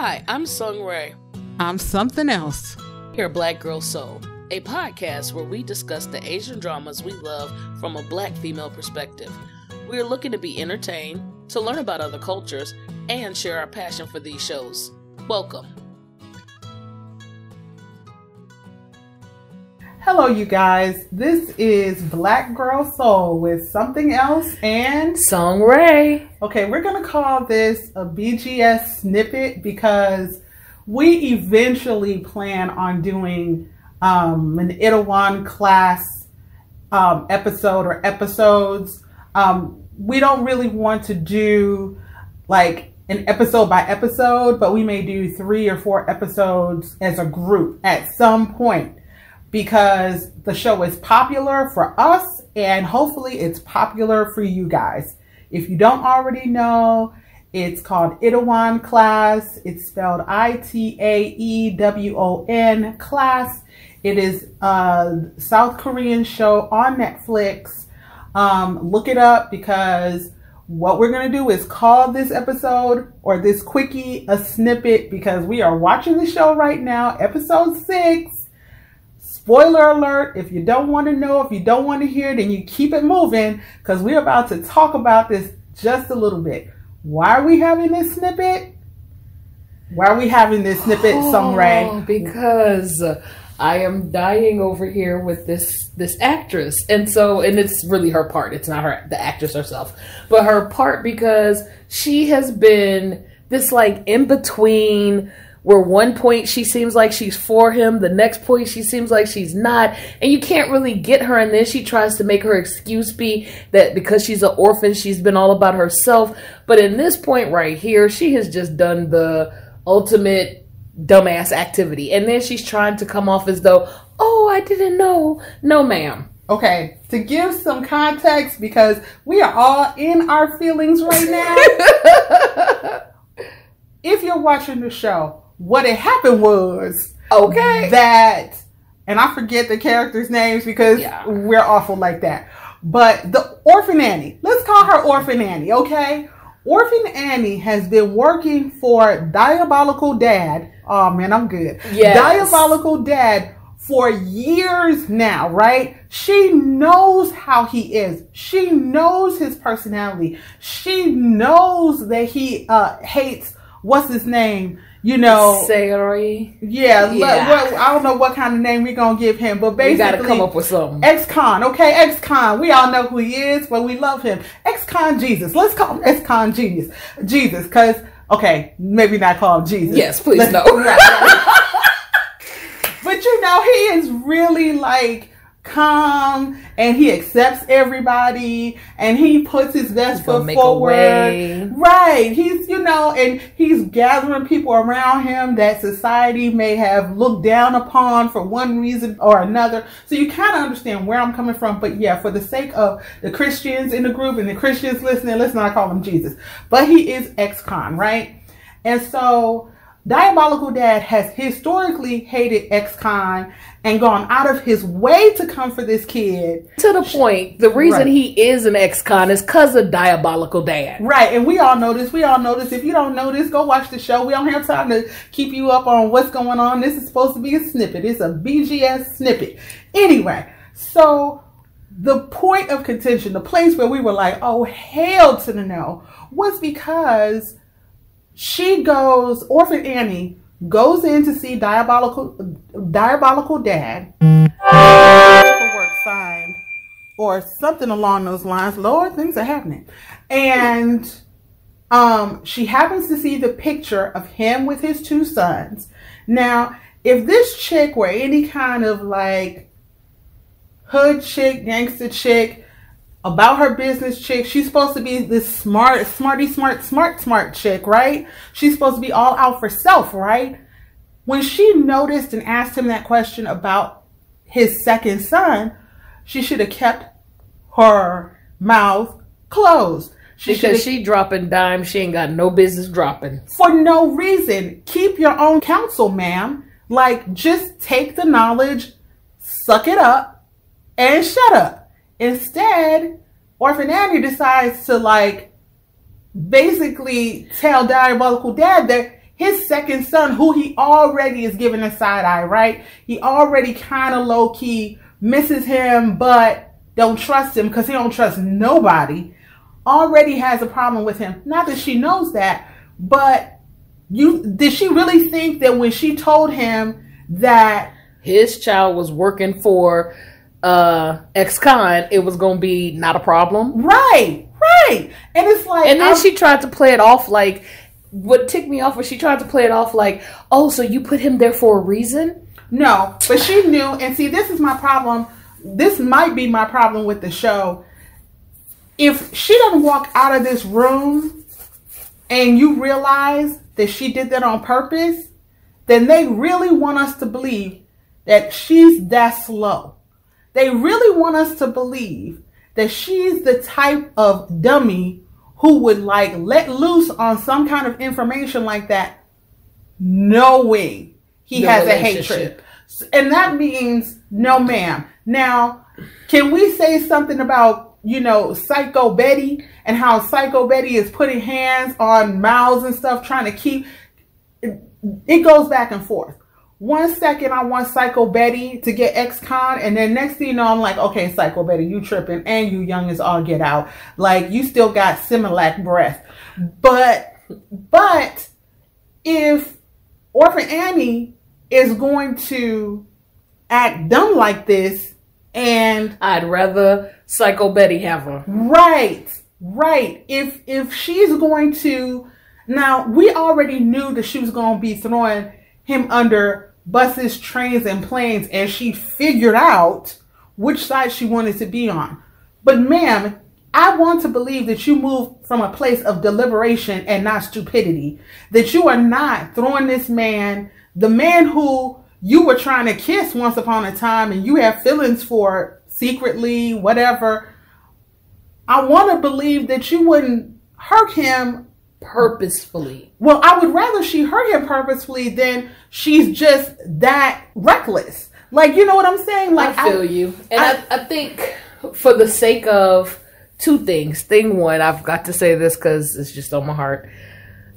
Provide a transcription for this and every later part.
Hi, I'm Sung Ray. I'm something else. Here at Black Girl Soul, a podcast where we discuss the Asian dramas we love from a black female perspective. We are looking to be entertained, to learn about other cultures, and share our passion for these shows. Welcome. Hello, you guys. This is Black Girl Soul with something else and Song Ray. Okay, we're gonna call this a BGS snippet because we eventually plan on doing um, an Itaewon class um, episode or episodes. Um, we don't really want to do like an episode by episode, but we may do three or four episodes as a group at some point because the show is popular for us and hopefully it's popular for you guys. If you don't already know, it's called Itaewon Class. It's spelled I-T-A-E-W-O-N Class. It is a South Korean show on Netflix. Um, look it up because what we're going to do is call this episode or this quickie a snippet because we are watching the show right now, episode six spoiler alert if you don't want to know if you don't want to hear then you keep it moving because we're about to talk about this just a little bit. Why are we having this snippet? Why are we having this snippet oh, because i am dying over here with this this actress. And so and it's really her part. It's not her the actress herself. But her part because she has been this like in between where one point she seems like she's for him, the next point she seems like she's not, and you can't really get her. And then she tries to make her excuse be that because she's an orphan, she's been all about herself. But in this point right here, she has just done the ultimate dumbass activity. And then she's trying to come off as though, oh, I didn't know. No, ma'am. Okay, to give some context, because we are all in our feelings right now. if you're watching the show, what had happened was okay that and I forget the characters' names because yeah. we're awful like that. But the Orphan Annie, let's call her Orphan Annie, okay? Orphan Annie has been working for Diabolical Dad. Oh man, I'm good. Yes. Diabolical Dad for years now, right? She knows how he is. She knows his personality. She knows that he uh, hates what's his name? You know, Saeroyi. Yeah, yeah. What, I don't know what kind of name we're gonna give him, but basically, we gotta come up with something. Ex-con, okay, ex-con. We all know who he is, but we love him. Ex-con Jesus. Let's call him ex-con genius, Jesus, because okay, maybe not call him Jesus. Yes, please Let's, no. but you know, he is really like calm and he accepts everybody and he puts his best foot forward. Right. He's, you know, and he's gathering people around him that society may have looked down upon for one reason or another. So you kind of understand where I'm coming from. But yeah, for the sake of the Christians in the group and the Christians listening, let's not call him Jesus. But he is ex-con, right? And so Diabolical Dad has historically hated ex-con and gone out of his way to come for this kid. To the point, the reason right. he is an ex-con is because of Diabolical Dad. Right, and we all know this. We all know this. If you don't know this, go watch the show. We don't have time to keep you up on what's going on. This is supposed to be a snippet. It's a BGS snippet. Anyway, so the point of contention, the place where we were like, oh, hell to the no, was because she goes, Orphan Annie goes in to see Diabolical Diabolical Dad. Paperwork signed or something along those lines. Lord, things are happening. And um, she happens to see the picture of him with his two sons. Now, if this chick were any kind of like hood chick, gangster chick, about her business chick. She's supposed to be this smart, smarty, smart, smart, smart chick, right? She's supposed to be all out for self, right? When she noticed and asked him that question about his second son, she should have kept her mouth closed. She because she dropping dimes, she ain't got no business dropping. For no reason. Keep your own counsel, ma'am. Like, just take the knowledge, suck it up, and shut up. Instead, Orphan Annie decides to like basically tell Diabolical Dad that his second son, who he already is giving a side eye, right? He already kind of low key misses him, but don't trust him because he don't trust nobody. Already has a problem with him. Not that she knows that, but you did she really think that when she told him that his child was working for uh ex-con, it was gonna be not a problem. Right, right. And it's like And then I'm- she tried to play it off like what ticked me off was she tried to play it off like, oh, so you put him there for a reason? No, but she knew. And see, this is my problem. This might be my problem with the show. If she doesn't walk out of this room and you realize that she did that on purpose, then they really want us to believe that she's that slow. They really want us to believe that she's the type of dummy who would like let loose on some kind of information like that, knowing he The has a hatred. And that means no ma'am. Now, can we say something about, you know, Psycho Betty and how Psycho Betty is putting hands on mouths and stuff trying to keep it goes back and forth. One second I want Psycho Betty to get ex-con, and then next thing you know, I'm like, okay, Psycho Betty, you tripping, and you young as all get out. Like you still got Similac breath. But but if Orphan Annie is going to act dumb like this and I'd rather Psycho Betty have her. Right, right. If if she's going to now, we already knew that she was going to be throwing him under buses, trains, and planes, and she figured out which side she wanted to be on. But, ma'am, I want to believe that you move from a place of deliberation and not stupidity. That you are not throwing this man, the man who you were trying to kiss once upon a time and you have feelings for secretly, whatever. I want to believe that you wouldn't hurt him Purposefully. well, I would rather she hurt him purposefully than she's just that reckless. Like, you know what I'm saying? Like, I feel you. And I, I, think for the sake of two things. Thing one, I've got to say this because it's just on my heart.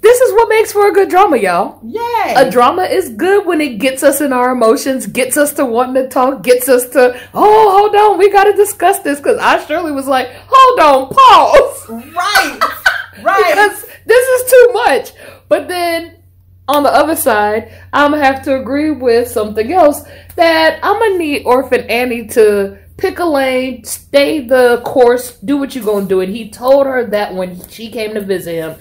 This is what makes for a good drama, y'all. Yay. A drama is good when it gets us in our emotions, gets us to wanting to talk, gets us to, oh, hold on, we got to discuss this. Because I surely was like, hold on, pause. right. Right. because this is too much. But then on the other side, I'm gonna have to agree with something else that I'm gonna need Orphan Annie to pick a lane, stay the course, do what you're gonna do. And he told her that when she came to visit him.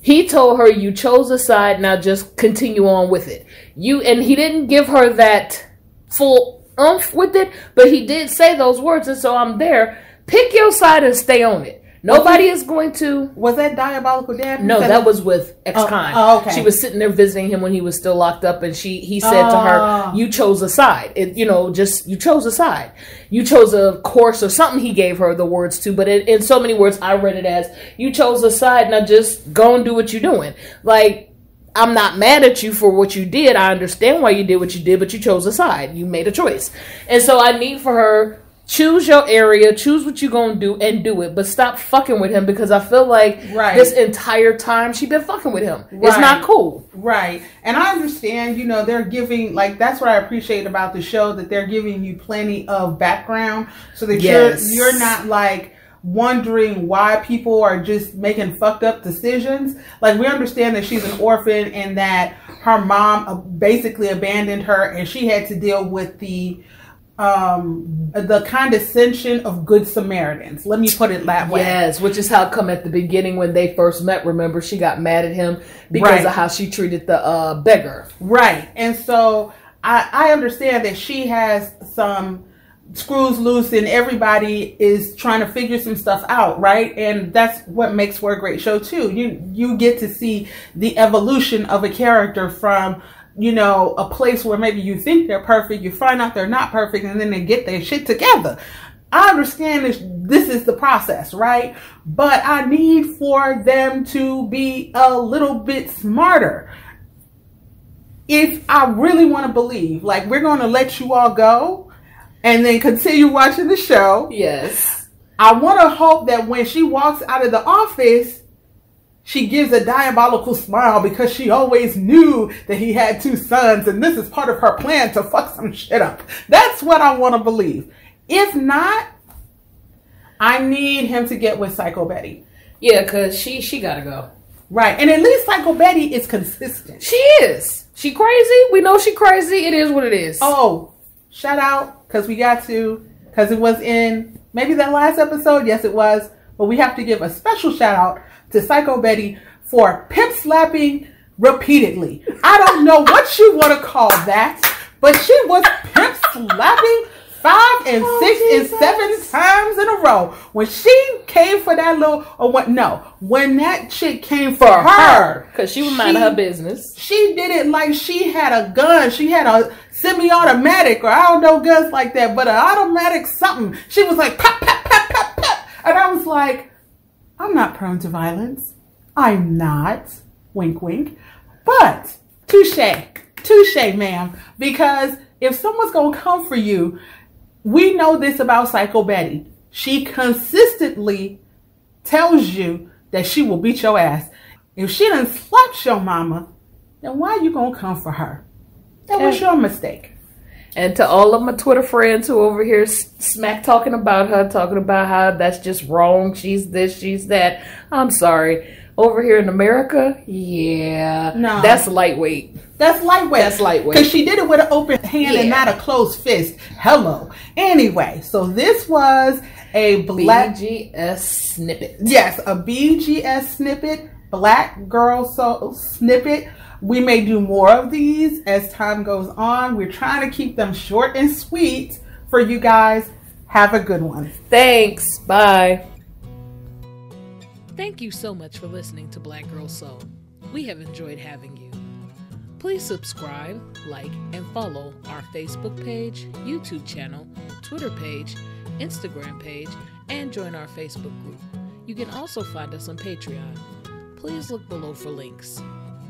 He told her you chose a side, now just continue on with it. You and he didn't give her that full umph with it, but he did say those words, and so I'm there. Pick your side and stay on it. Nobody is going to Was that Diabolical Dad? no, Said that was with oh, ex-con. Oh, oh, okay. She was sitting there visiting him when he was still locked up, and she he said to Oh. her, "You chose a side. It, you know, just you chose a side. You chose a course or something." He gave her the words to, but in, in so many words, I read it as, "You chose a side. Now just go and do what you're doing." Like. I'm not mad at you for what you did. I understand why you did what you did, but you chose a side. You made a choice. And so I need for her choose your area, choose what you're going to do and do it, but stop fucking with him because I feel like Right. this entire time she been fucking with him. It's not cool. Right. And I understand, you know, they're giving like that's what I appreciate about the show that they're giving you plenty of background so that Yes. you're you're not like wondering why people are just making fucked up decisions. Like we understand that she's an orphan and that her mom basically abandoned her and she had to deal with the um the condescension of good Samaritans. Let me put it that way. Yes, which is how come at the beginning when they first met, remember she got mad at him because Right. of how she treated the uh, beggar. Right. And so I, I understand that she has some screws loose and everybody is trying to figure some stuff out, right? And that's what makes for a great show too. You you get to see the evolution of a character from you know, a place where maybe you think they're perfect, you find out they're not perfect, and then they get their shit together. I understand this, this is the process, right? But I need for them to be a little bit smarter if I really want to believe, like we're going to let you all go and then continue watching the show, Yes. I want to hope that when she walks out of the office, she gives a diabolical smile because she always knew that he had two sons and this is part of her plan to fuck some shit up. That's what I want to believe. If not, I need him to get with Psycho Betty. Yeah, cause she she gotta go. Right. And at least Psycho Betty is consistent. She is. She crazy. We know she crazy. It is what it is. Oh, shout out because we got to because it was in maybe that last episode. Yes, it was. But we have to give a special shout out to Psycho Betty for pimp slapping repeatedly. I don't know what you want to call that, but she was pimp slapping five and Oh, six Jesus. and seven times in a row. When she came for that little, or what? No, when that chick came for, her, Cause she was minding her business. she did it like she had a gun. She had a semi-automatic, or I don't know guns like that, but an automatic something. She was like pop, pop, pop, pop, pop, and I was like, I'm not prone to violence. I'm not. Wink, wink. But touche, touche, ma'am. Because if someone's gonna come for you, we know this about Psycho Betty. She consistently tells you that she will beat your ass. If she done slapped your mama, then why are you gonna come for her? That was your mistake. And to all of my Twitter friends who over here smack talking about her, talking about how that's just wrong. She's this, she's that. I'm sorry. Over here in America, yeah, No. that's lightweight. That's lightweight. That's lightweight. Because she did it with an open hand and not a closed fist. Hello. Anyway, so this was a black BGS snippet. Yes, a BGS snippet, Black Girl so snippet. We may do more of these as time goes on. We're trying to keep them short and sweet for you guys. Have a good one. Thanks. Bye. Thank you so much for listening to Black Girl Soul. We have enjoyed having you. Please subscribe, like, and follow our Facebook page, YouTube channel, Twitter page, Instagram page, and join our Facebook group. You can also find us on Patreon. Please look below for links.